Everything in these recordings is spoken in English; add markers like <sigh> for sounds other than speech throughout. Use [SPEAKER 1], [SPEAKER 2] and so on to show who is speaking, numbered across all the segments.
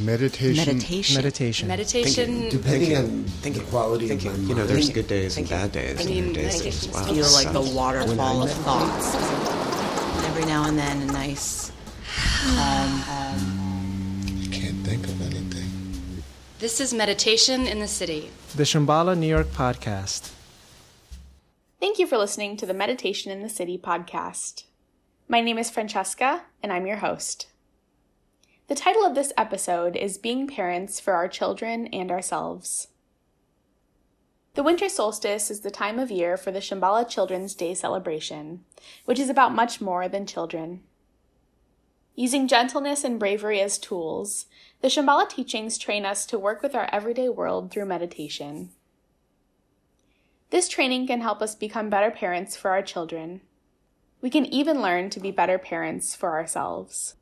[SPEAKER 1] Meditation.
[SPEAKER 2] Meditation.
[SPEAKER 3] Meditation.
[SPEAKER 4] Meditation.
[SPEAKER 5] Depending on
[SPEAKER 2] Thinking.
[SPEAKER 5] the quality
[SPEAKER 2] Thinking.
[SPEAKER 5] of my
[SPEAKER 2] You know, there's
[SPEAKER 5] Thinking.
[SPEAKER 2] good days and bad days.
[SPEAKER 4] I
[SPEAKER 2] and
[SPEAKER 4] mean,
[SPEAKER 2] good days
[SPEAKER 4] meditation
[SPEAKER 2] as well.
[SPEAKER 6] feel like the waterfall of thoughts. And every now and then, a nice, calm,
[SPEAKER 5] I can't think of anything.
[SPEAKER 4] This is Meditation in the City.
[SPEAKER 3] The Shambhala New York podcast.
[SPEAKER 7] Thank you for listening to the Meditation in the City podcast. My name is Francesca, and I'm your host. The title of this episode is Being Parents for Our Children and Ourselves. The winter solstice is the time of year for the Shambhala Children's Day celebration, which is about much more than children. Using gentleness and bravery as tools, the Shambhala teachings train us to work with our everyday world through meditation. This training can help us become better parents for our children. We can even learn to be better parents for ourselves.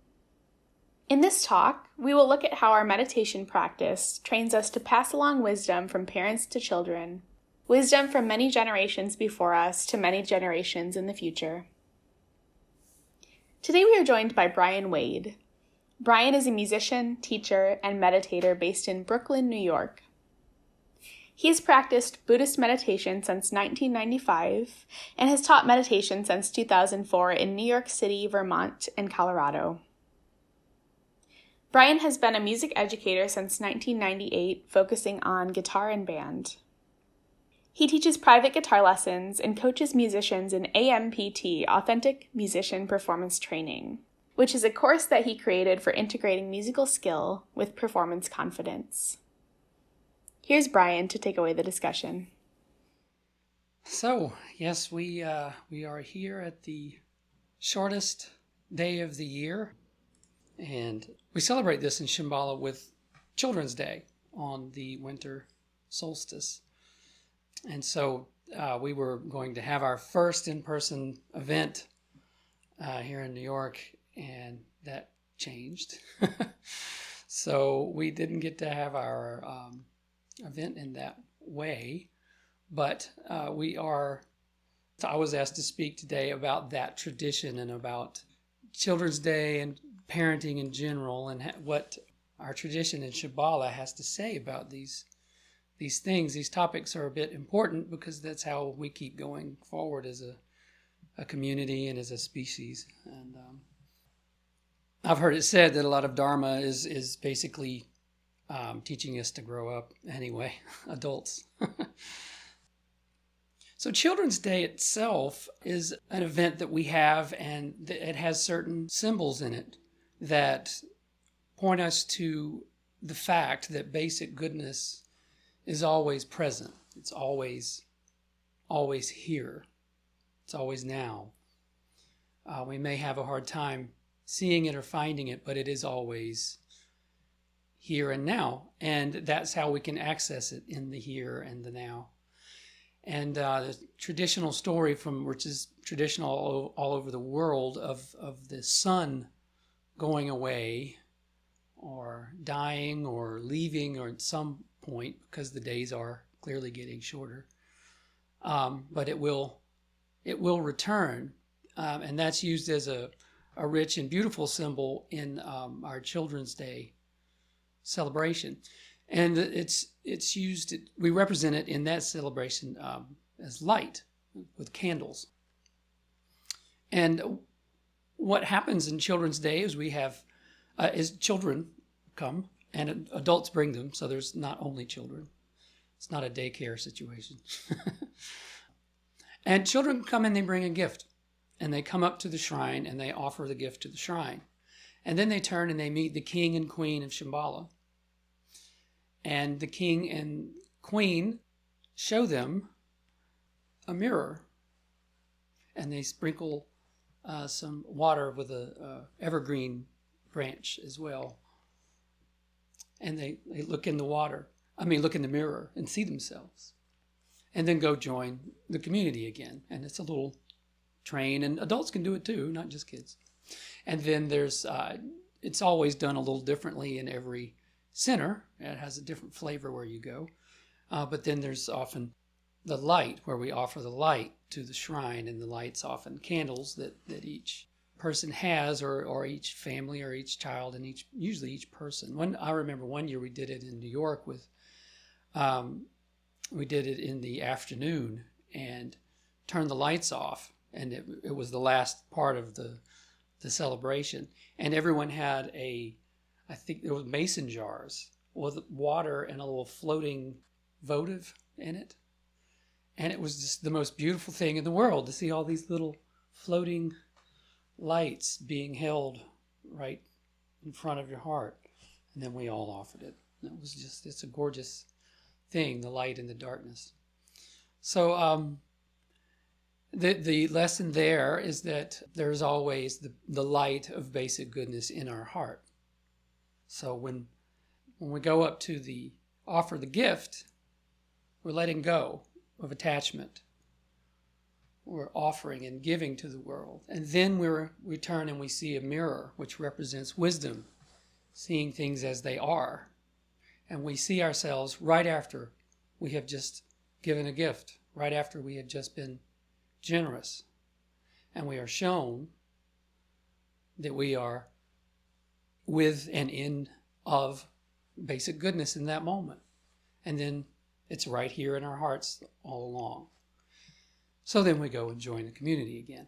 [SPEAKER 7] In this talk, we will look at how our meditation practice trains us to pass along wisdom from parents to children, wisdom from many generations before us to many generations in the future. Today we are joined by Bryan Wade. Brian is a musician, teacher, and meditator based in Brooklyn, New York. He has practiced Buddhist meditation since 1995 and has taught meditation since 2004 in New York City, Vermont, and Colorado. Bryan has been a music educator since 1998, focusing on guitar and band. He teaches private guitar lessons and coaches musicians in AMPT, Authentic Musician Performance Training, which is a course that he created for integrating musical skill with performance confidence. Here's Bryan to take away the discussion.
[SPEAKER 8] So, yes, we uh, we are here at the shortest day of the year, and we celebrate this in Shambhala with Children's Day on the winter solstice. And so, uh, we were going to have our first in-person event uh, here in New York, and that changed. <laughs> so we didn't get to have our um, event in that way but uh, we are i was asked to speak today about that tradition and about children's day and parenting in general and what our tradition in Shambhala has to say about these these things. These topics are a bit important because that's how we keep going forward as a, a community and as a species. And um, i've heard it said that a lot of dharma is is basically um, teaching us to grow up anyway <laughs> adults. <laughs> So, Children's Day itself is an event that we have, and it has certain symbols in it that point us to the fact that basic goodness is always present. It's always, always here. It's always now. Uh, we may have a hard time seeing it or finding it, but it is always here and now. And that's how we can access it in the here and the now and uh, the traditional story from which is traditional all, all over the world of, of the sun going away or dying or leaving or at some point because the days are clearly getting shorter. Um, but it will it will return. Um, and that's used as a, a rich and beautiful symbol in um, our children's day celebration. And it's it's used we represent it in that celebration um, as light with candles. And what happens in children's day is we have uh, is children come and adults bring them so there's not only children. It's not a daycare situation. <laughs> And children come and they bring a gift and they come up to the shrine and they offer the gift to the shrine. And then they turn and they meet the king and queen of shambhala. And the king and queen show them a mirror and they sprinkle uh, some water with a uh, evergreen branch as well and they, they look in the water i mean look in the mirror and see themselves and then go join the community again and it's a little train and adults can do it too not just kids and then there's uh, it's always done a little differently in every center. It has a different flavor where you go. Uh, but then there's often the light, where we offer the light to the shrine, and the light's often candles that, that each person has, or or each family, or each child, and each usually each person. One I remember one year we did it in New York with, um, we did it in the afternoon and turned the lights off, and it it was the last part of the the celebration, and everyone had a, I think there was mason jars with water and a little floating votive in it. And it was just the most beautiful thing in the world to see all these little floating lights being held right in front of your heart. And then we all offered it. And it was just, it's a gorgeous thing, the light and the darkness. So, um, the, the lesson there is that there's always the, the light of basic goodness in our heart. So when when we go up to the offer the gift, we're letting go of attachment. We're offering and giving to the world. And then we return and we see a mirror, which represents wisdom, seeing things as they are. And we see ourselves right after we have just given a gift, right after we have just been generous. And we are shown that we are with and in of basic goodness in that moment. And then it's right here in our hearts all along. So then we go and join the community again.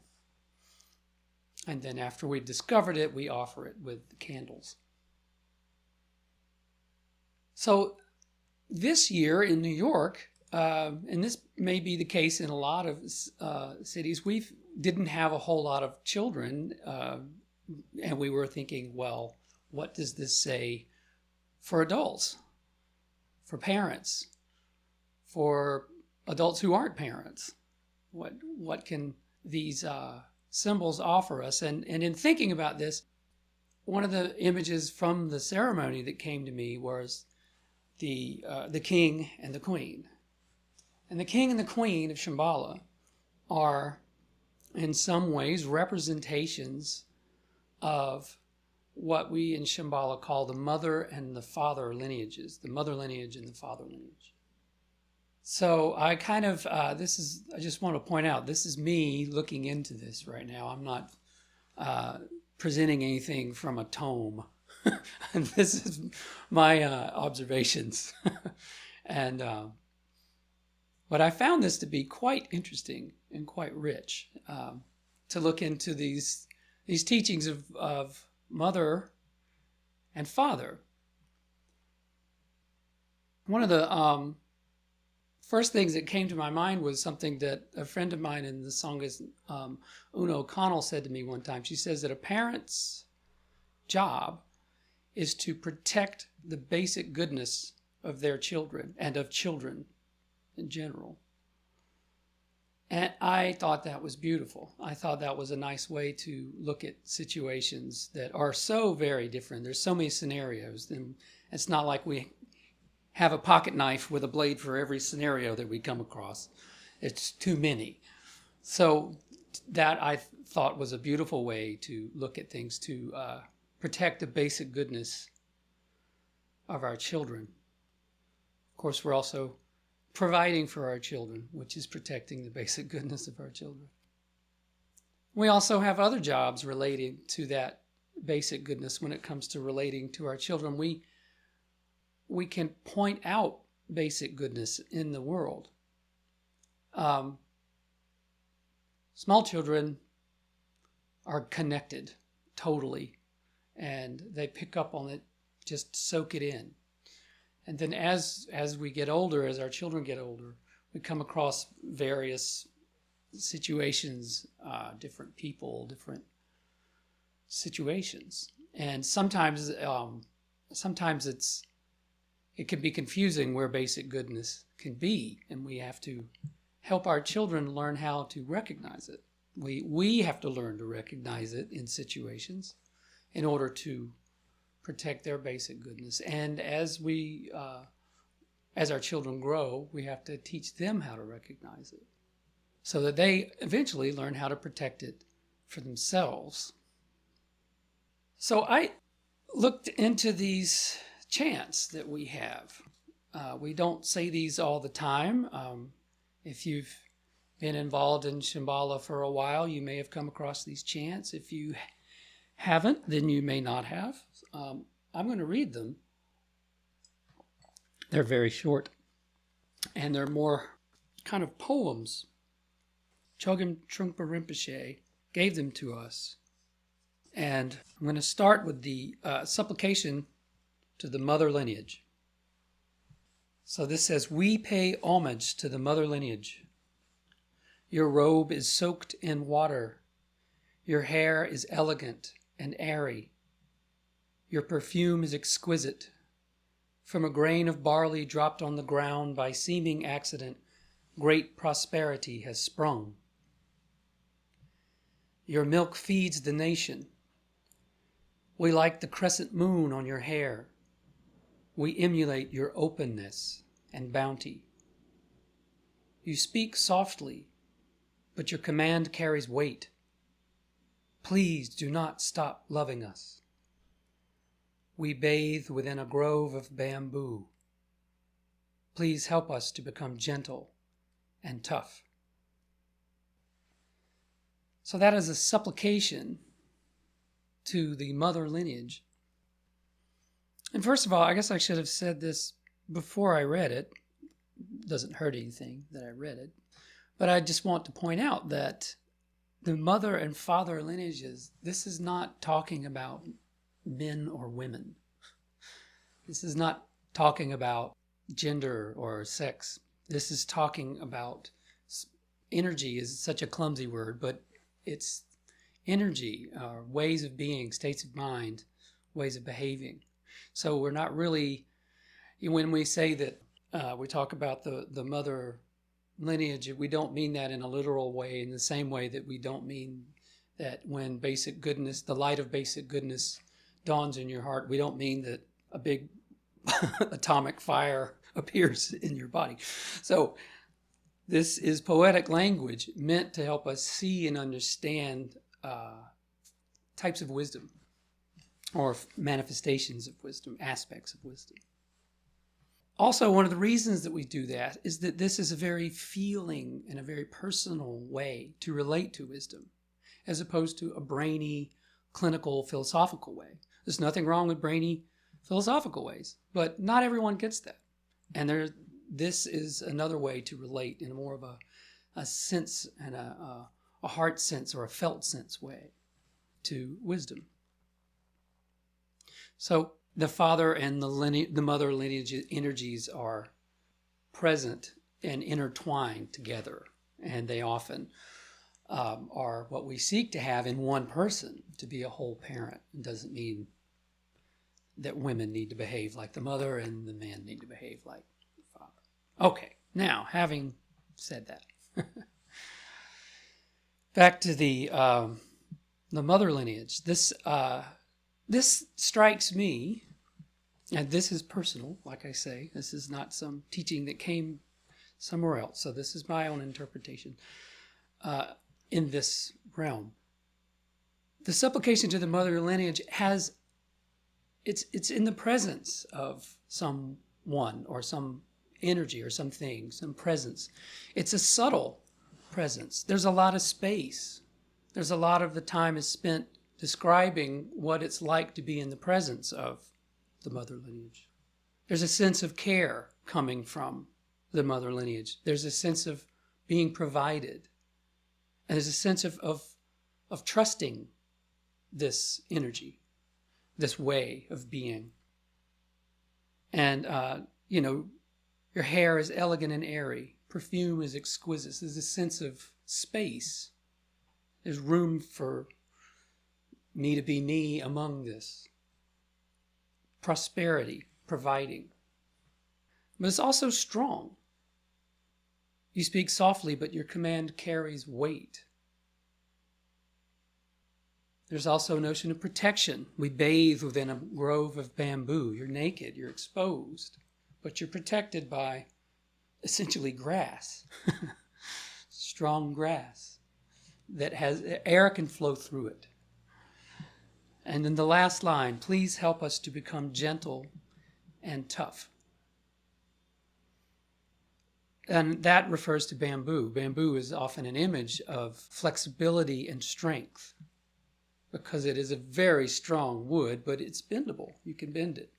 [SPEAKER 8] And then after we've discovered it, we offer it with the candles. So this year in New York, uh, and this may be the case in a lot of uh, cities, we didn't have a whole lot of children, uh, and we were thinking, well, what does this say for adults, for parents, for adults who aren't parents? What what can these uh, symbols offer us? And and in thinking about this, one of the images from the ceremony that came to me was the uh, the king and the queen, and the king and the queen of Shambhala are in some ways representations of what we in Shambhala call the mother and the father lineages, the mother lineage and the father lineage. So I kind of, uh, this is, I just want to point out, this is me looking into this right now. I'm not uh, presenting anything from a tome. and <laughs> this is my uh, observations. <laughs> and, uh, but I found this to be quite interesting and quite rich um, to look into these these teachings of, of mother, and father. One of the um, first things that came to my mind was something that a friend of mine in the Sangha, um, Una O'Connell, said to me one time. She says that a parent's job is to protect the basic goodness of their children and of children in general. And I thought that was beautiful. I thought that was a nice way to look at situations that are so very different. There's so many scenarios. And it's not like we have a pocket knife with a blade for every scenario that we come across. It's too many. So that I thought was a beautiful way to look at things to uh, protect the basic goodness of our children. Of course, we're also providing for our children, which is protecting the basic <laughs> goodness of our children. We also have other jobs related to that basic goodness when it comes to relating to our children. We we can point out basic goodness in the world. Um, small children are connected totally, and they pick up on it, just soak it in and then as as we get older as our children get older we come across various situations uh, different people different situations and sometimes um, sometimes it's it can be confusing where basic goodness can be and we have to help our children learn how to recognize it we we have to learn to recognize it in situations in order to protect their basic goodness. And as we, uh, as our children grow, we have to teach them how to recognize it so that they eventually learn how to protect it for themselves. So I looked into these chants that we have. Uh, we don't say these all the time. Um, if you've been involved in Shambhala for a while, you may have come across these chants. If you haven't, then you may not have. Um, I'm going to read them. They're very short, and they're more kind of poems. Chogyam Trungpa Rinpoche gave them to us. And I'm going to start with the uh, supplication to the mother lineage. So this says, We pay homage to the mother lineage. Your robe is soaked in water. Your hair is elegant and airy. Your perfume is exquisite. From a grain of barley dropped on the ground by seeming accident, great prosperity has sprung. Your milk feeds the nation. We like the crescent moon on your hair. We emulate your openness and bounty. You speak softly, but your command carries weight. Please do not stop loving us. We bathe within a grove of bamboo. Please help us to become gentle and tough. So that is a supplication to the mother lineage. And first of all, I guess I should have said this before I read it. it doesn't hurt anything that I read it. But I just want to point out that the mother and father lineages, this is not talking about men or women. This is not talking about gender or sex. This is talking about energy is such a clumsy word, but it's energy, uh, ways of being, states of mind, ways of behaving. So we're not really, when we say that uh, we talk about the, the mother lineage, we don't mean that in a literal way, in the same way that we don't mean that when basic goodness, the light of basic goodness dawns in your heart, we don't mean that a big <laughs> atomic fire <laughs> appears in your body. So this is poetic language meant to help us see and understand uh, types of wisdom or manifestations of wisdom, aspects of wisdom. Also, one of the reasons that we do that is that this is a very feeling and a very personal way to relate to wisdom, as opposed to a brainy, clinical, philosophical way. There's nothing wrong with brainy, philosophical ways, but not everyone gets that. And there, this is another way to relate in more of a, a sense and a, a, a heart sense or a felt sense way to wisdom. So the father and the, line- the mother lineage energies are present and intertwined together, and they often um, are what we seek to have in one person to be a whole parent. It doesn't mean that women need to behave like the mother and the men need to behave like the father. Okay, now having said that, <laughs> back to the um, the mother lineage. This uh, this strikes me, and this is personal. Like I say, this is not some teaching that came somewhere else. So this is my own interpretation uh, in this realm. The supplication to the mother lineage has it's it's in the presence of someone or some energy or something, some presence. It's a subtle presence. There's a lot of space. There's a lot of the time is spent describing what it's like to be in the presence of the mother lineage. There's a sense of care coming from the mother lineage. There's a sense of being provided. And there's a sense of, of, of trusting this energy, this way of being. And, uh, you know, your hair is elegant and airy. Perfume is exquisite. There's a sense of space. There's room for me to be me among this. Prosperity, providing. But it's also strong. You speak softly, but your command carries weight. There's also a notion of protection. We bathe within a grove of bamboo. You're naked, you're exposed but you're protected by essentially grass, <laughs> strong grass that has air can flow through it. And then the last line please help us to become gentle and tough. And that refers to bamboo. Bamboo is often an image of flexibility and strength because it is a very strong wood, but it's bendable. You can bend it.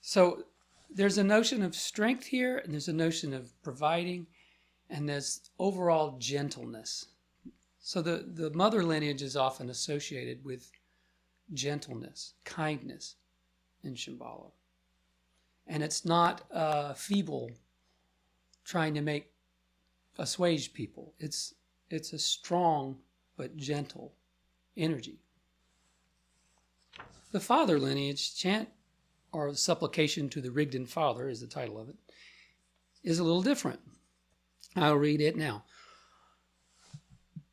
[SPEAKER 8] So there's a notion of strength here, and there's a notion of providing, and there's overall gentleness. So the, the mother lineage is often associated with gentleness, kindness in Shambhala. And it's not uh, feeble trying to make assuage people. It's it's a strong but gentle energy. The father lineage chant or supplication to the Rigden Father is the title of it is a little different. I'll read it now.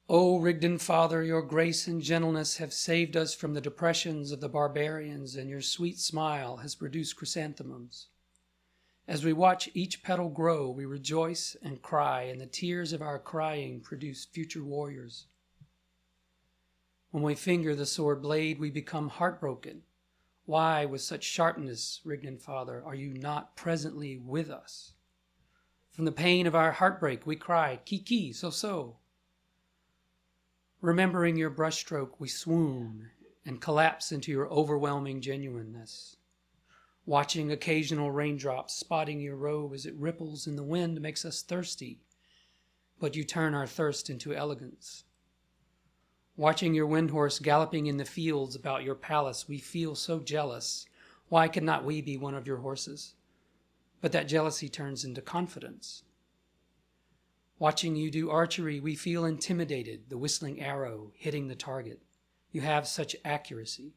[SPEAKER 8] O Rigden Father, your grace and gentleness have saved us from the depressions of the barbarians, and your sweet smile has produced chrysanthemums. As we watch each petal grow, we rejoice and cry, and the tears of our crying produce future warriors. When we finger the sword blade, we become heartbroken. Why, with such sharpness, Rigden Father, are you not presently with us? From the pain of our heartbreak, we cry, Kiki, so so. Remembering your brushstroke, we swoon and collapse into your overwhelming genuineness. Watching occasional raindrops spotting your robe as it ripples in the wind makes us thirsty, but you turn our thirst into elegance. Watching your wind horse galloping in the fields about your palace, we feel so jealous. Why could not we be one of your horses? But that jealousy turns into confidence. Watching you do archery, we feel intimidated, the whistling arrow hitting the target. You have such accuracy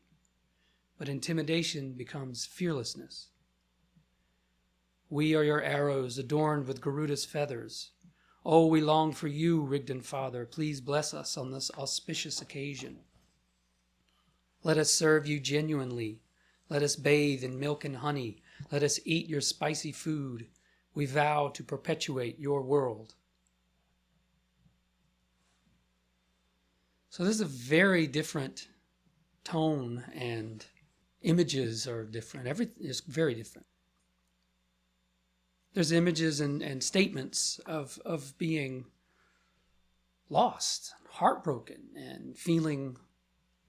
[SPEAKER 8] but intimidation becomes fearlessness. We are your arrows adorned with Garuda's feathers. Oh, we long for you, Rigden Father. Please bless us on this auspicious occasion. Let us serve you genuinely. Let us bathe in milk and honey. Let us eat your spicy food. We vow to perpetuate your world. So, this is a very different tone and images are different. Everything is very different. There's images and, and statements of, of being lost, heartbroken, and feeling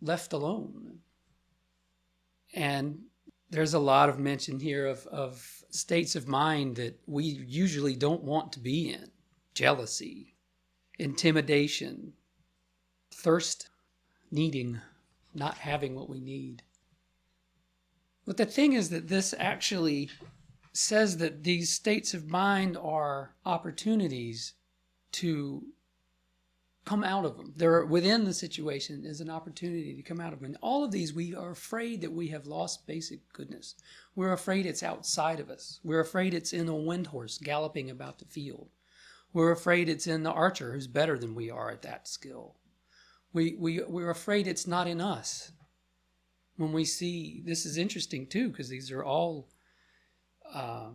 [SPEAKER 8] left alone. And there's a lot of mention here of, of states of mind that we usually don't want to be in jealousy, intimidation, thirst, needing, not having what we need. But the thing is that this actually says that these states of mind are opportunities to come out of them. They're within the situation is an opportunity to come out of them. And all of these, we are afraid that we have lost basic goodness. We're afraid it's outside of us. We're afraid it's in a wind horse galloping about the field. We're afraid it's in the archer who's better than we are at that skill. We, we, we're afraid it's not in us. When we see this is interesting too because these are all uh,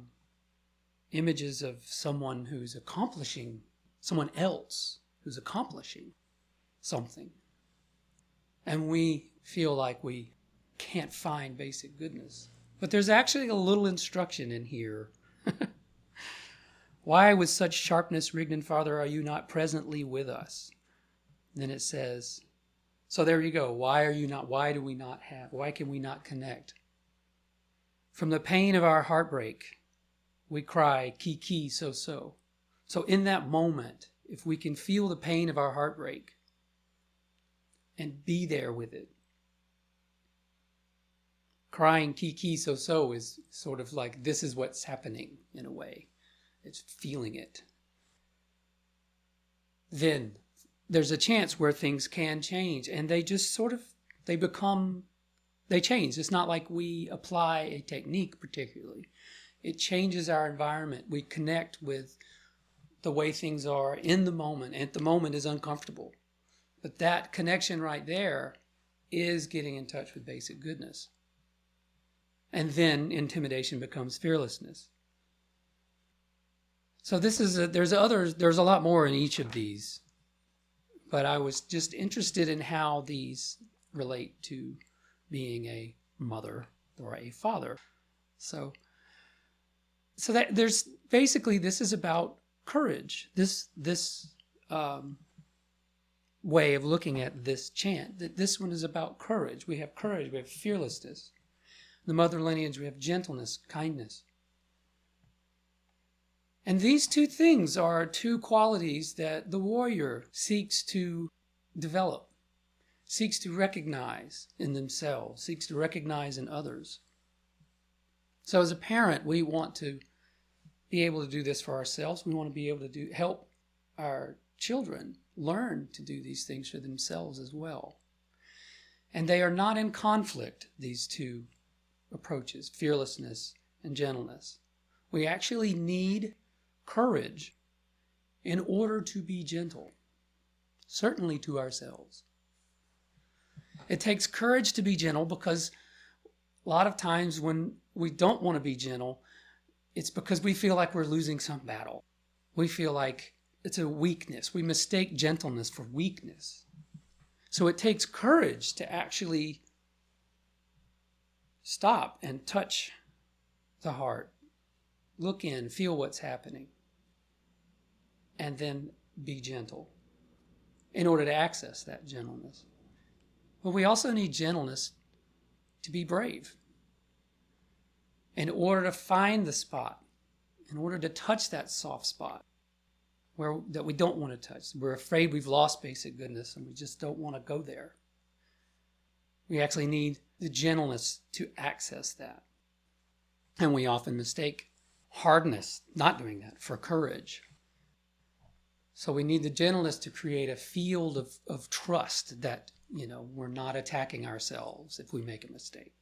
[SPEAKER 8] images of someone who's accomplishing someone else who's accomplishing something. And we feel like we can't find basic goodness. But there's actually a little instruction in here. <laughs> Why with such sharpness rigden father are you not presently with us then it says so there you go. Why are you not? Why do we not have? Why can we not connect? From the pain of our heartbreak, we cry, ki ki, so so. So in that moment, if we can feel the pain of our heartbreak and be there with it, crying ki ki, so so is sort of like this is what's happening in a way. It's feeling it. Then there's a chance where things can change and they just sort of they become they change. It's not like we apply a technique particularly. It changes our environment. We connect with the way things are in the moment and the moment is uncomfortable. But that connection right there is getting in touch with basic goodness. And then intimidation becomes fearlessness. So this is a, there's others there's a lot more in each of these but I was just interested in how these relate to being a mother or a father. So, so that there's basically this is about courage. This this um, way of looking at this chant. That this one is about courage. We have courage. We have fearlessness. The mother lineage. We have gentleness, kindness. And these two things are two qualities that the warrior seeks to develop, seeks to recognize in themselves, seeks to recognize in others. So as a parent, we want to be able to do this for ourselves. We want to be able to do help our children learn to do these things for themselves as well. And they are not in conflict, these two approaches, fearlessness and gentleness. We actually need courage in order to be gentle, certainly to ourselves. It takes courage to be gentle because a lot of times when we don't want to be gentle, it's because we feel like we're losing some battle. We feel like it's a weakness. We mistake gentleness for weakness. So it takes courage to actually stop and touch the heart, look in, feel what's happening, and then be gentle in order to access that gentleness. But we also need gentleness to be brave in order to find the spot, in order to touch that soft spot where that we don't want to touch. We're afraid we've lost basic goodness and we just don't want to go there. We actually need the gentleness to access that. And we often mistake hardness, not doing that, for courage. So we need the gentleness to create a field of, of trust that, you know, we're not attacking ourselves if we make a mistake.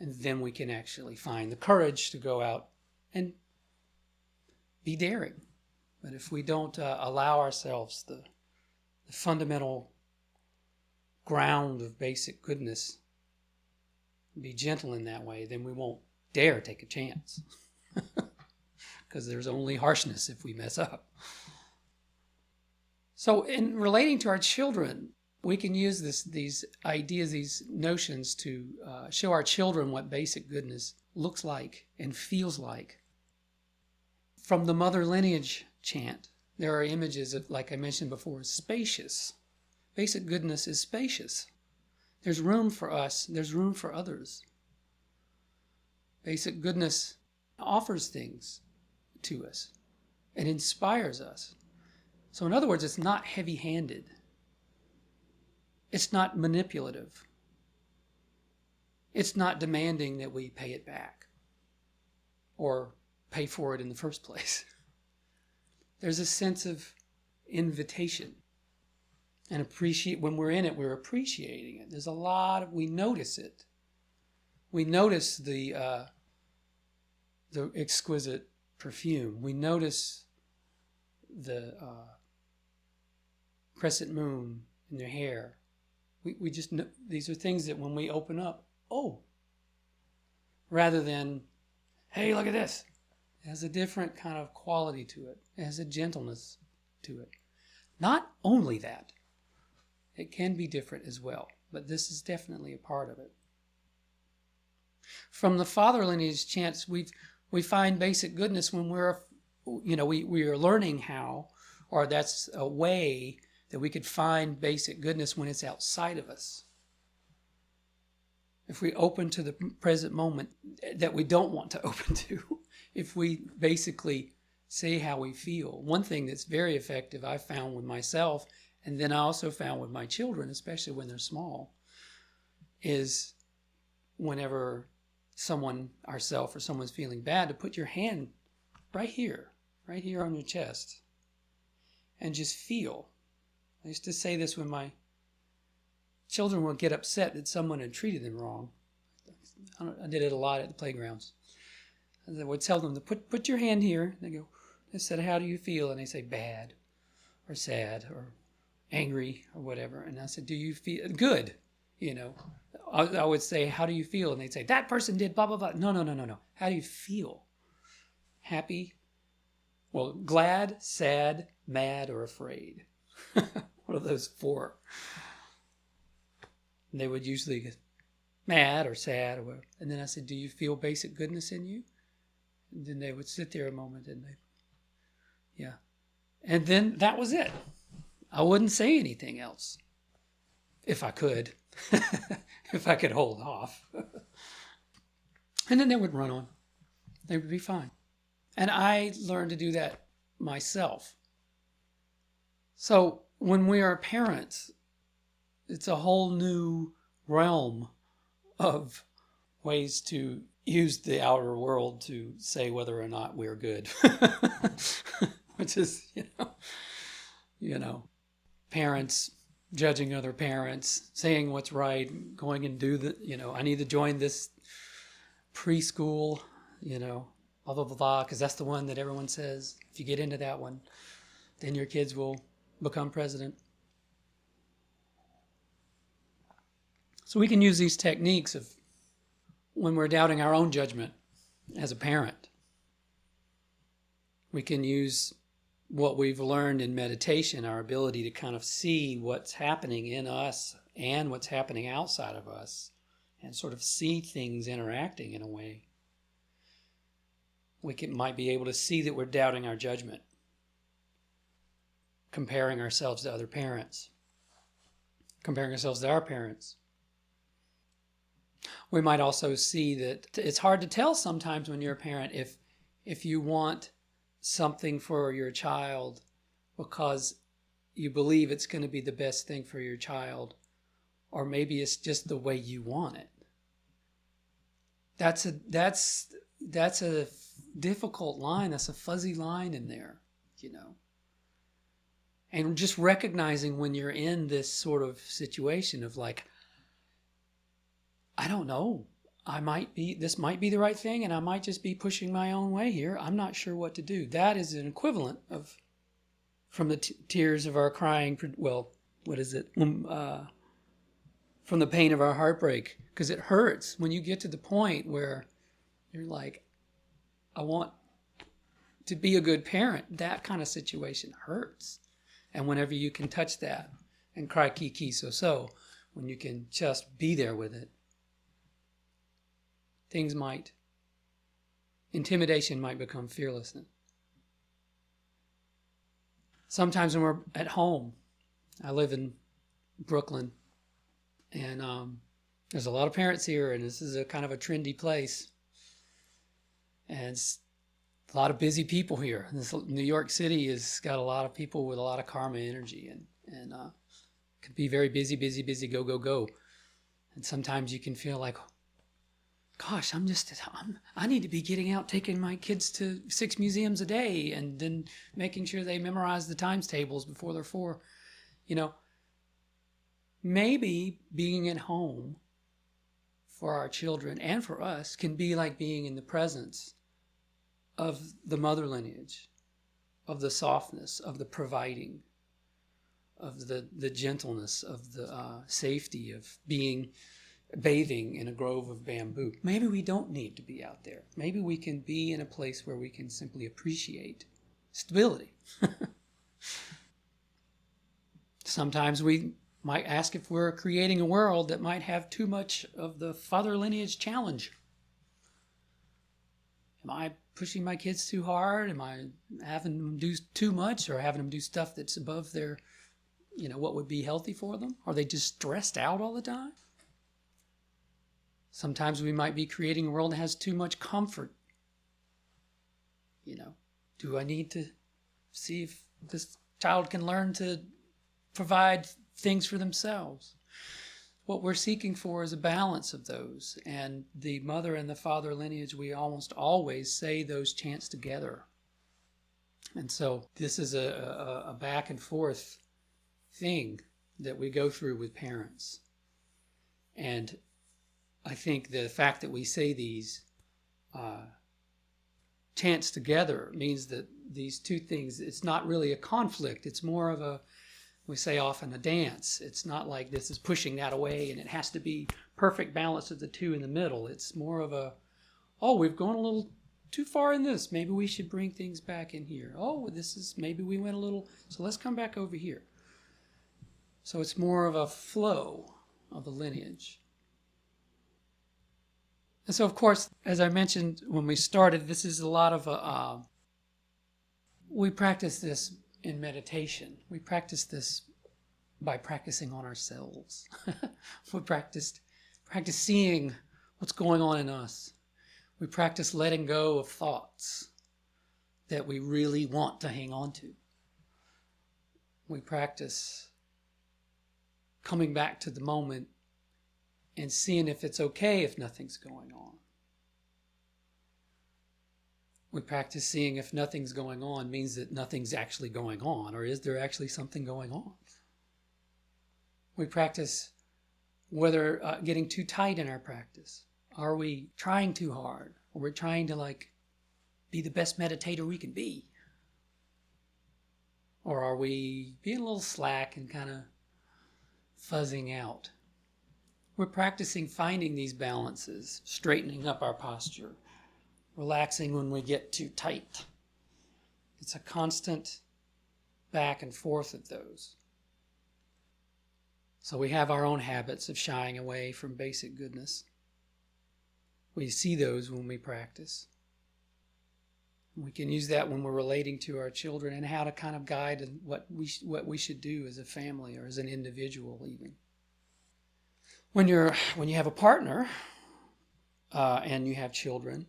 [SPEAKER 8] And then we can actually find the courage to go out and be daring. But if we don't uh, allow ourselves the, the fundamental ground of basic goodness, be gentle in that way, then we won't dare take a chance. <laughs> Because there's only harshness if we mess up. So, in relating to our children, we can use this, these ideas, these notions to uh, show our children what basic goodness looks like and feels like. From the mother lineage chant, there are images of, like I mentioned before, spacious. Basic goodness is spacious. There's room for us, there's room for others. Basic goodness offers things to us, it inspires us. So, in other words, it's not heavy handed, it's not manipulative, it's not demanding that we pay it back or pay for it in the first place. <laughs> There's a sense of invitation and appreciate when we're in it we're appreciating it there's a lot of we notice it we notice the uh, the exquisite perfume. We notice the uh, crescent moon in their hair. We, we just know these are things that when we open up oh rather than hey look at this it has a different kind of quality to it. It has a gentleness to it. Not only that it can be different as well, but this is definitely a part of it. From the father lineage chants, we we find basic goodness when we're, you know, we, we are learning how, or that's a way that we could find basic goodness when it's outside of us. If we open to the present moment that we don't want to <laughs> open to, if we basically say how we feel. One thing that's very effective I found with myself and then I also found with my children, especially when they're small, is whenever someone, ourself or someone's feeling bad, to put your hand right here, right here on your chest, and just feel. I used to say this when my children would get upset that someone had treated them wrong. I did it a lot at the playgrounds. I would tell them to put put your hand here. They go. I said, "How do you feel?" And they say, "Bad," or "sad," or angry or whatever. And I said, Do you feel good? You know, I, would say, How do you feel? And they'd say, That person did blah, blah, blah. No, no, no, no, no. How do you feel? Happy? Well, glad, sad, mad, or afraid. <laughs> What are those four. And they would usually get mad or sad or whatever. And then I said, Do you feel basic goodness in you? And then they would sit there a moment and they Yeah. And then that was it. I wouldn't say anything else if I could, <laughs> if I could hold off. <laughs> and then they would run on. They would be fine. And I learned to do that myself. So when we are parents, it's a whole new realm of ways to use the outer world to say whether or not we're good. <laughs> Which is, you know, you know, parents judging other parents, saying what's right, going and do the, you know, I need to join this preschool, you know, blah, blah, blah, blah, because that's the one that everyone says. If you get into that one, then your kids will become president. So we can use these techniques of when we're doubting our own judgment as a parent. We can use what we've learned in meditation, our ability to kind of see what's happening in us and what's happening outside of us, and sort of see things interacting in a way. We can, might be able to see that we're doubting our judgment, comparing ourselves to other parents, comparing ourselves to our parents we might also see that it's hard to tell sometimes when you're a parent if if you want something for your child because you believe it's going to be the best thing for your child or maybe it's just the way you want it that's a that's that's a difficult line that's a fuzzy line in there you know and just recognizing when you're in this sort of situation of like I don't know. I might be, this might be the right thing, and I might just be pushing my own way here. I'm not sure what to do. That is an equivalent of, from the t- tears of our crying, well, what is it? Um, uh, from the pain of our heartbreak, because it hurts when you get to the point where you're like, I want to be a good parent. That kind of situation hurts. And whenever you can touch that and cry kiki so so, when you can just be there with it, things might, intimidation might become fearlessness. Sometimes when we're at home, I live in Brooklyn, and um, there's a lot of parents here, and this is a kind of a trendy place. And a lot of busy people here. This New York City has got a lot of people with a lot of karma energy, and and uh, can be very busy, busy, busy, go, go, go. And sometimes you can feel like, gosh, I'm just, I'm, I need to be getting out, taking my kids to six museums a day, and then making sure they memorize the times tables before they're four. You know, maybe being at home for our children and for us can be like being in the presence of the mother lineage, of the softness, of the providing, of the, the gentleness, of the uh, safety, of being bathing in a grove of bamboo. Maybe we don't need to be out there. Maybe we can be in a place where we can simply appreciate stability. <laughs> Sometimes we might ask if we're creating a world that might have too much of the father lineage challenge. Am I pushing my kids too hard? Am I having them do too much or having them do stuff that's above their, you know, what would be healthy for them? Are they just stressed out all the time? Sometimes we might be creating a world that has too much comfort. You know, do I need to see if this child can learn to provide things for themselves? What we're seeking for is a balance of those. And the mother and the father lineage, we almost always say those chants together. And so this is a, a, a back and forth thing that we go through with parents. And I think the fact that we say these uh, chants together means that these two things, it's not really a conflict. It's more of a, we say often, a dance. It's not like this is pushing that away and it has to be perfect balance of the two in the middle. It's more of a, oh, we've gone a little too far in this. Maybe we should bring things back in here. Oh, this is, maybe we went a little, so let's come back over here. So it's more of a flow of the lineage. And so, of course, as I mentioned when we started, this is a lot of a, uh, we practice this in meditation. We practice this by practicing on ourselves. <laughs> we practiced practice seeing what's going on in us. We practice letting go of thoughts that we really want to hang on to. We practice coming back to the moment and seeing if it's okay if nothing's going on. We practice seeing if nothing's going on means that nothing's actually going on, or is there actually something going on? We practice whether uh, getting too tight in our practice. Are we trying too hard? Or we're trying to like be the best meditator we can be? Or are we being a little slack and kind of fuzzing out? We're practicing finding these balances, straightening up our posture, relaxing when we get too tight. It's a constant back and forth of those. So we have our own habits of shying away from basic goodness. We see those when we practice. We can use that when we're relating to our children and how to kind of guide what we what we should do as a family or as an individual even. When you're when you have a partner uh, and you have children,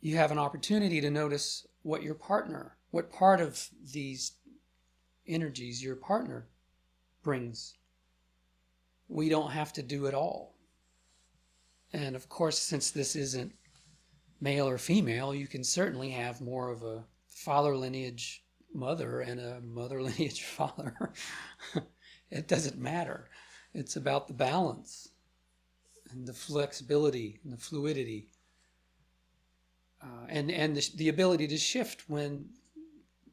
[SPEAKER 8] you have an opportunity to notice what your partner, what part of these energies your partner brings. We don't have to do it all. And of course, since this isn't male or female, you can certainly have more of a father lineage mother and a mother <laughs> lineage father. it doesn't matter. It's about the balance and the flexibility and the fluidity uh, and and the, the ability to shift when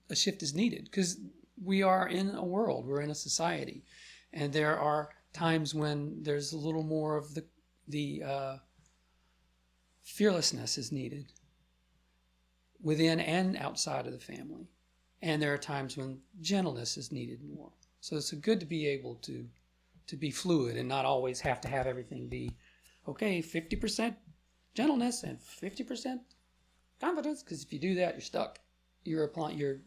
[SPEAKER 8] a shift is needed because we are in a world, we're in a society, and there are times when there's a little more of the the uh, fearlessness is needed within and outside of the family, and there are times when gentleness is needed more. So it's good to be able to to be fluid and not always have to have everything be okay, fifty percent gentleness and fifty percent confidence. Because if you do that, you're stuck. You're applying. You're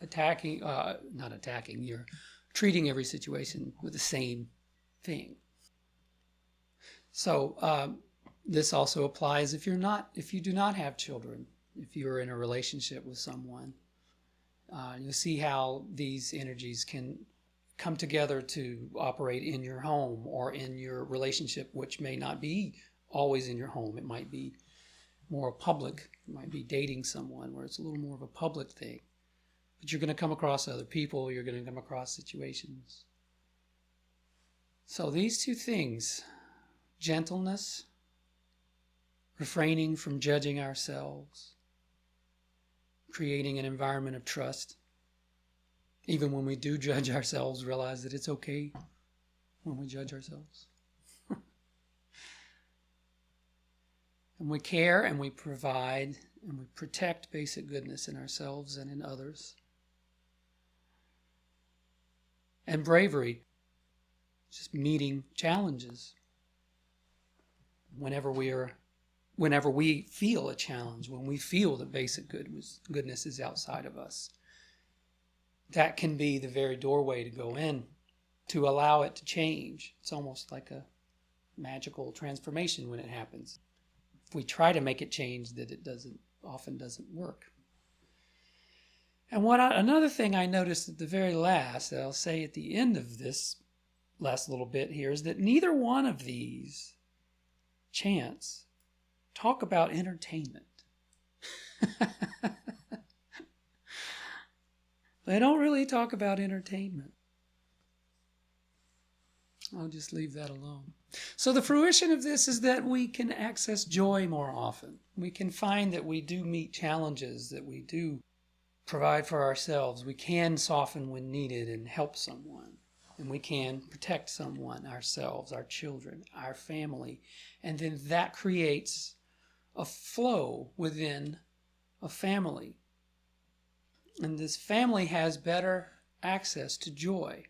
[SPEAKER 8] attacking, uh, not attacking, you're treating every situation with the same thing. So um, this also applies if you're not, if you do not have children, if you're in a relationship with someone. Uh, you'll see how these energies can come together to operate in your home or in your relationship, which may not be always in your home. It might be more public. It might be dating someone where it's a little more of a public thing. But you're going to come across other people, you're going to come across situations. So these two things gentleness, refraining from judging ourselves, creating an environment of trust. Even when we do <laughs> judge ourselves, realize that it's okay when we judge ourselves. <laughs> and we care and we provide and we protect basic goodness in ourselves and in others and bravery, just meeting challenges. Whenever we are, whenever we feel a challenge, when we feel that basic goodness, goodness is outside of us, that can be the very doorway to go in, to allow it to change. It's almost like a magical transformation when it happens. If we try to make it change, that it doesn't often doesn't work. And what I, another thing I noticed at the very last, that I'll say at the end of this last little bit here, is that neither one of these chants talk about entertainment. <laughs> they don't really talk about entertainment. I'll just leave that alone. So, the fruition of this is that we can access joy more often. We can find that we do meet challenges, that we do provide for ourselves. We can soften when needed and help someone. And we can protect someone, ourselves, our children, our family. And then that creates a flow within a family. And this family has better access to joy.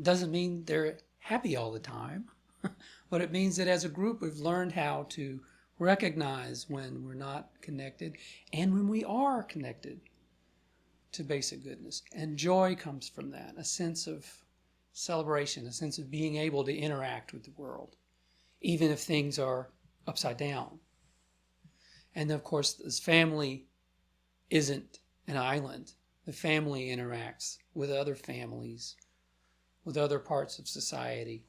[SPEAKER 8] Doesn't mean they're happy all the time, <laughs> but it means that as a group we've learned how to recognize when we're not connected and when we are connected to basic goodness. And joy comes from that a sense of celebration, a sense of being able to interact with the world, even if things are upside down. And of course, this family isn't an island. The family interacts with other families, with other parts of society,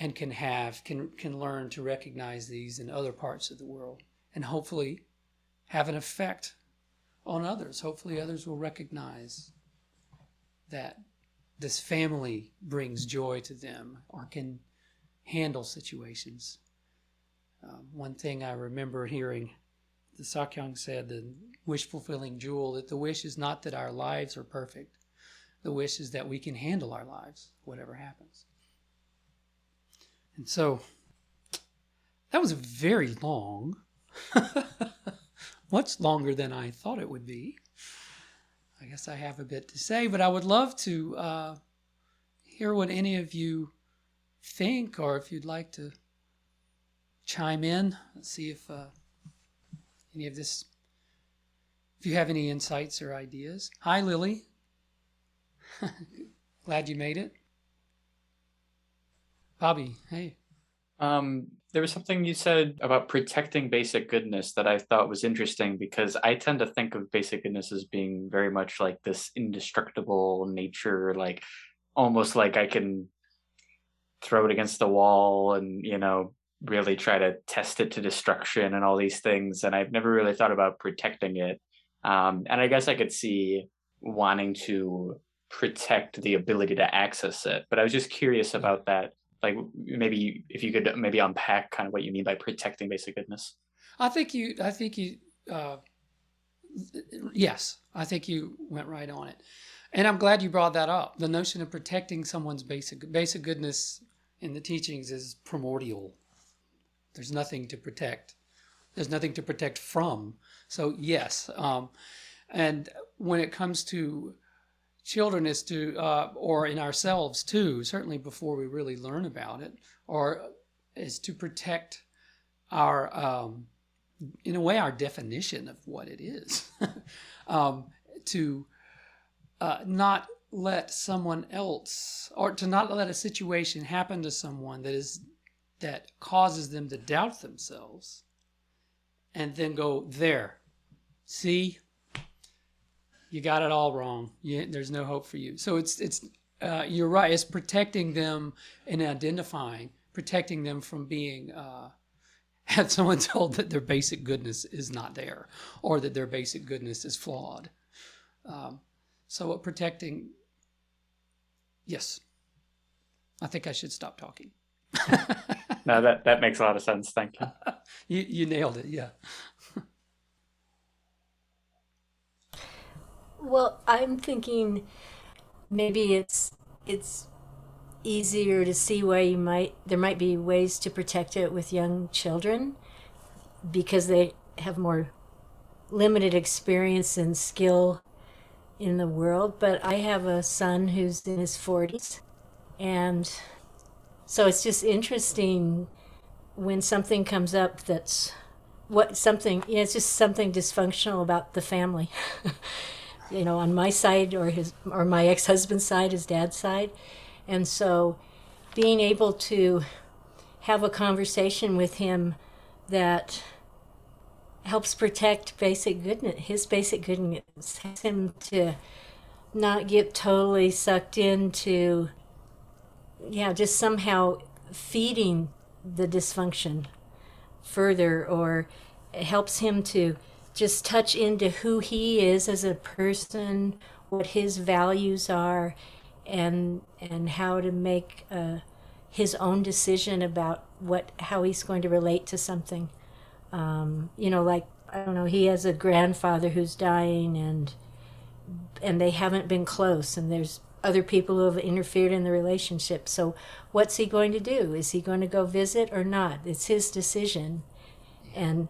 [SPEAKER 8] and can have, can, can learn to recognize these in other parts of the world, and hopefully have an effect on others. Hopefully, others will recognize that this family brings joy to them or can handle situations. Um, one thing I remember hearing the Sakyong said, the wish fulfilling jewel, that the wish is not that our lives are perfect. The wish is that we can handle our lives, whatever happens. And so that was very long, <laughs> much longer than I thought it would be. I guess I have a bit to say, but I would love to uh, hear what any of you think, or if you'd like to chime in, see if uh, any of this, if you have any insights or ideas. Hi, Lily. <laughs> Glad you made it. Bobby, hey.
[SPEAKER 1] Um, there was something you said about protecting basic goodness that I thought was interesting because I tend to think of basic goodness as being very much like this indestructible nature, like almost like I can throw it against the wall and, you know, really try to test it to destruction and all these things. And I've never really thought about protecting it. Um, and I guess I could see wanting to protect the ability to access it. But I was just curious about that. Like maybe if you could maybe unpack kind of what you mean by protecting basic goodness.
[SPEAKER 8] I think you. I think you. Uh, yes, I think you went right on it, and I'm glad you brought that up. The notion of protecting someone's basic basic goodness in the teachings is primordial. There's nothing to protect. There's nothing to protect from. So yes, um, and when it comes to children is to, uh, or in ourselves too, certainly before we really learn about it, or is to protect our, um, in a way, our definition of what it is. <laughs> um, to uh, not let someone else, or to not let a situation happen to someone that is that causes them to doubt themselves, and then go there. See, you got it all wrong. You, there's no hope for you. So it's it's uh, you're right. It's protecting them and identifying, protecting them from being uh, <laughs> had someone <laughs> told that their basic goodness is not there or that their basic goodness is flawed. Um, so protecting, yes, I think I should stop talking. <laughs>
[SPEAKER 1] no, that that makes a lot of sense. Thank you. <laughs>
[SPEAKER 8] you you nailed it. Yeah.
[SPEAKER 2] Well, I'm thinking maybe it's it's easier to see where you might there might be ways to protect it with young children because they have more limited experience and skill in the world but i have a son who's in his 40s and so it's just interesting when something comes up that's what something yeah, it's just something dysfunctional about the family <laughs> you know, on my side or his or my ex-husband's side, his dad's side. And so being able to have a conversation with him that helps protect basic goodness, his basic goodness, helps him to not get totally sucked into, yeah, just somehow feeding the dysfunction further, or helps him to just touch into who he is as a person, what his values are, and and how to make uh, his own decision about what how he's going to relate to something. Um, you know, like I don't know, he has a grandfather who's dying, and and they haven't been close, and there's other people who have interfered in the relationship. So, what's he going to do? Is he going to go visit or not? It's his decision, and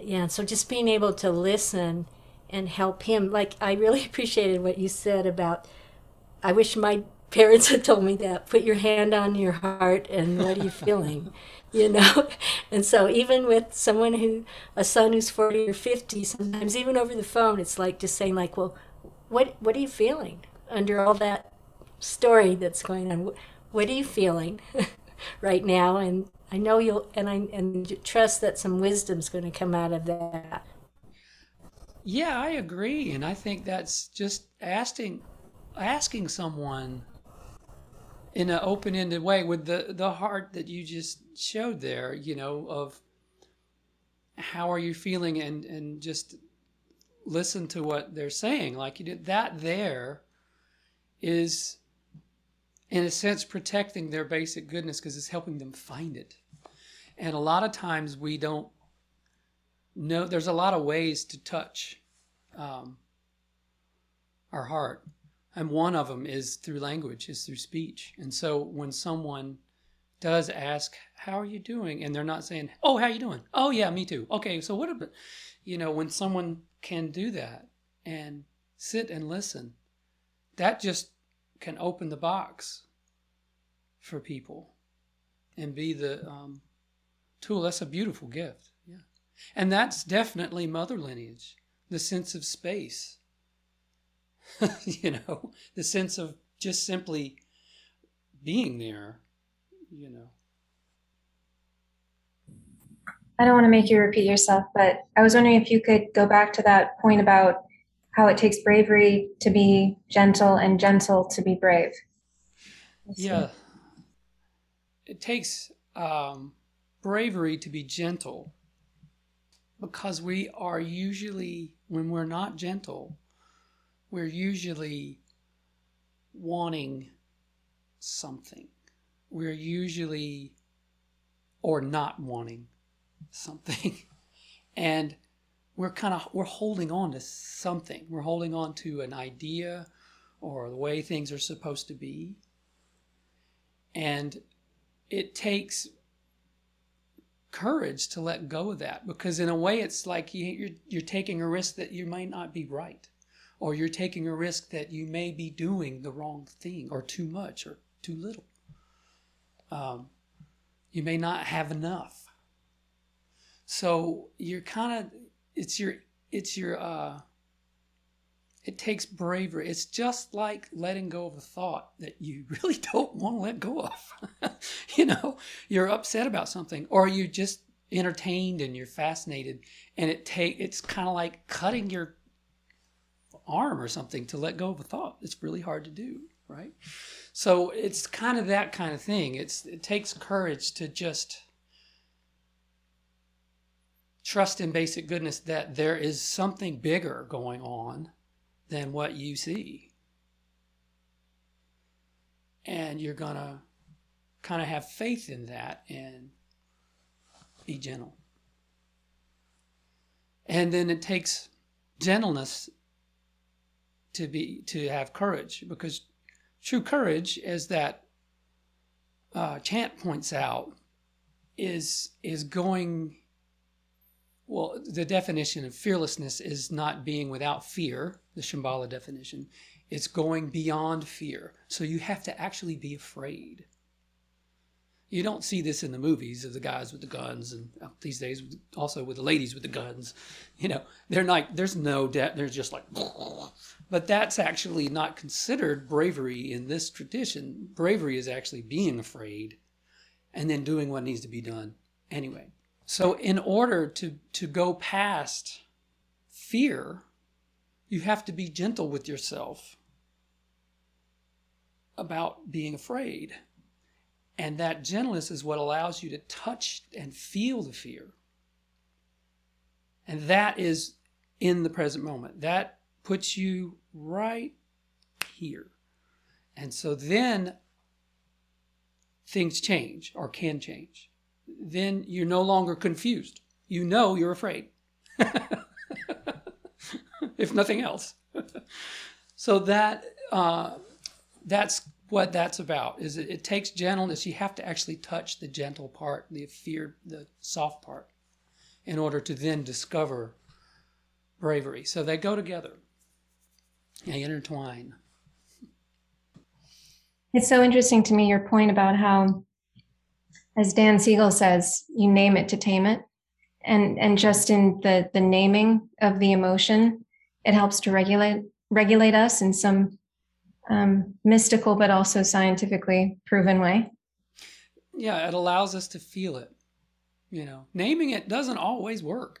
[SPEAKER 2] yeah, so just being able to listen and help him. Like, I really <laughs> appreciated what you said about, I wish my <laughs> parents had told me that. Put your hand on your heart and what are you feeling? <laughs> you know? And so even with someone who, a son who's 40 or 50, sometimes even over the phone, it's like just saying like, well, what, what are you feeling under all that story that's going on? What are you feeling <laughs> right now? And I know you'll, and I and trust that some wisdom's going to come out of that.
[SPEAKER 8] Yeah, I agree, and I think that's just asking asking someone in an open-ended way with the the heart that you just showed there, you know, of how are you feeling and and just listen to what they're saying like you did that there is in a sense protecting their basic goodness because it's helping them find it. And a lot of times we don't know there's a lot of ways to touch um, our heart. And one of them is through language is through speech. And so when someone does ask how are you doing? and they're not saying oh how are you doing? Oh yeah me too. Okay so what about you know when someone can do that and sit and listen that just can open the box for people and be the um, tool. That's a beautiful gift. Yeah. And that's definitely mother lineage. The sense of space. <laughs> You know the sense of just simply being there you know.
[SPEAKER 9] I don't want to make you repeat yourself, but I was wondering if you could go back to that point about how it takes bravery to be gentle and gentle to be brave.
[SPEAKER 8] Yeah. It takes um, bravery to be gentle because we are usually, when we're not gentle, we're usually wanting something. We're usually, or not wanting something <laughs> and we're kind of we're holding on to something. We're holding on to an idea or the way things are supposed to be. And it takes courage to let go of that because in a way it's like you're, you're taking a risk that you might not be right or you're taking a risk that you may be doing the wrong thing or too much or too little. Um, you may not have enough. So you're kind of it's your it's your uh it takes bravery. It's just like letting go of a thought that you <laughs> really don't want to let go of. <laughs> you know, you're upset about something or you just entertained and you're fascinated and it take it's kind of like cutting your arm or something to let go of a thought. It's really hard to do, right? So it's kind of that kind of thing. It's it takes courage to just trust in basic goodness that there is something bigger going on than what you see. And you're going to kind of have faith in that and be gentle. And then it takes gentleness to be to have courage because true courage as that uh, chant points out is is going well, the definition of fearlessness is not being without fear, the Shambhala definition. It's going beyond fear. So you have to actually be afraid. You don't see this in the movies of the guys with the guns, and uh, these days also with the ladies with the guns. You know, they're not. There's no debt. They're just like, but that's actually not considered bravery in this tradition. Bravery is actually being afraid, and then doing what needs to be done anyway. So, in order to, to go past fear, you have to be gentle with yourself about being afraid. And that gentleness is what allows you to touch and feel the fear. And that is in the present moment. That puts you right here. And so then things change or can change then you're no longer confused. You know you're afraid, <laughs> if nothing else. <laughs> so that uh, that's what that's about. Is it, it takes gentleness. You have to actually touch the gentle part, the fear, the soft part, in order to then discover bravery. So they go together. They intertwine.
[SPEAKER 9] It's so interesting to me your point about how, as Dan Siegel says, you name it to tame it, and and just in the the naming of the emotion, it helps to regulate regulate us in some um, mystical but also scientifically proven way.
[SPEAKER 8] Yeah, it allows us to feel it. You know, naming it doesn't always work.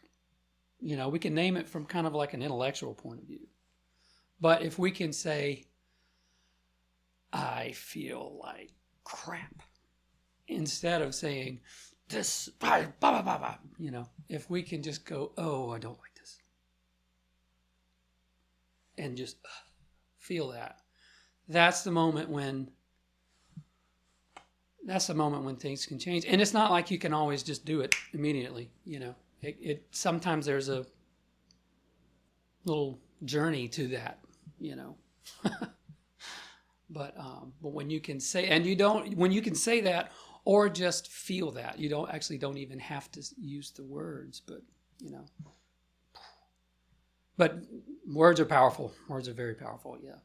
[SPEAKER 8] You know, we can name it from kind of like an intellectual point of view. But if we can say, I feel like crap, instead of saying, this, blah, blah, blah, blah, you know, if we can just go, oh, I don't like this, and just feel that, that's the moment when that's the moment when things can change. And it's not like you can always just do it immediately you know. It, it sometimes there's a little journey to that you know. <laughs> But um but when you can say and you don't when you can say that or just feel that. You don't actually don't even have to use the words but you know. But words are powerful. Words are very powerful yeah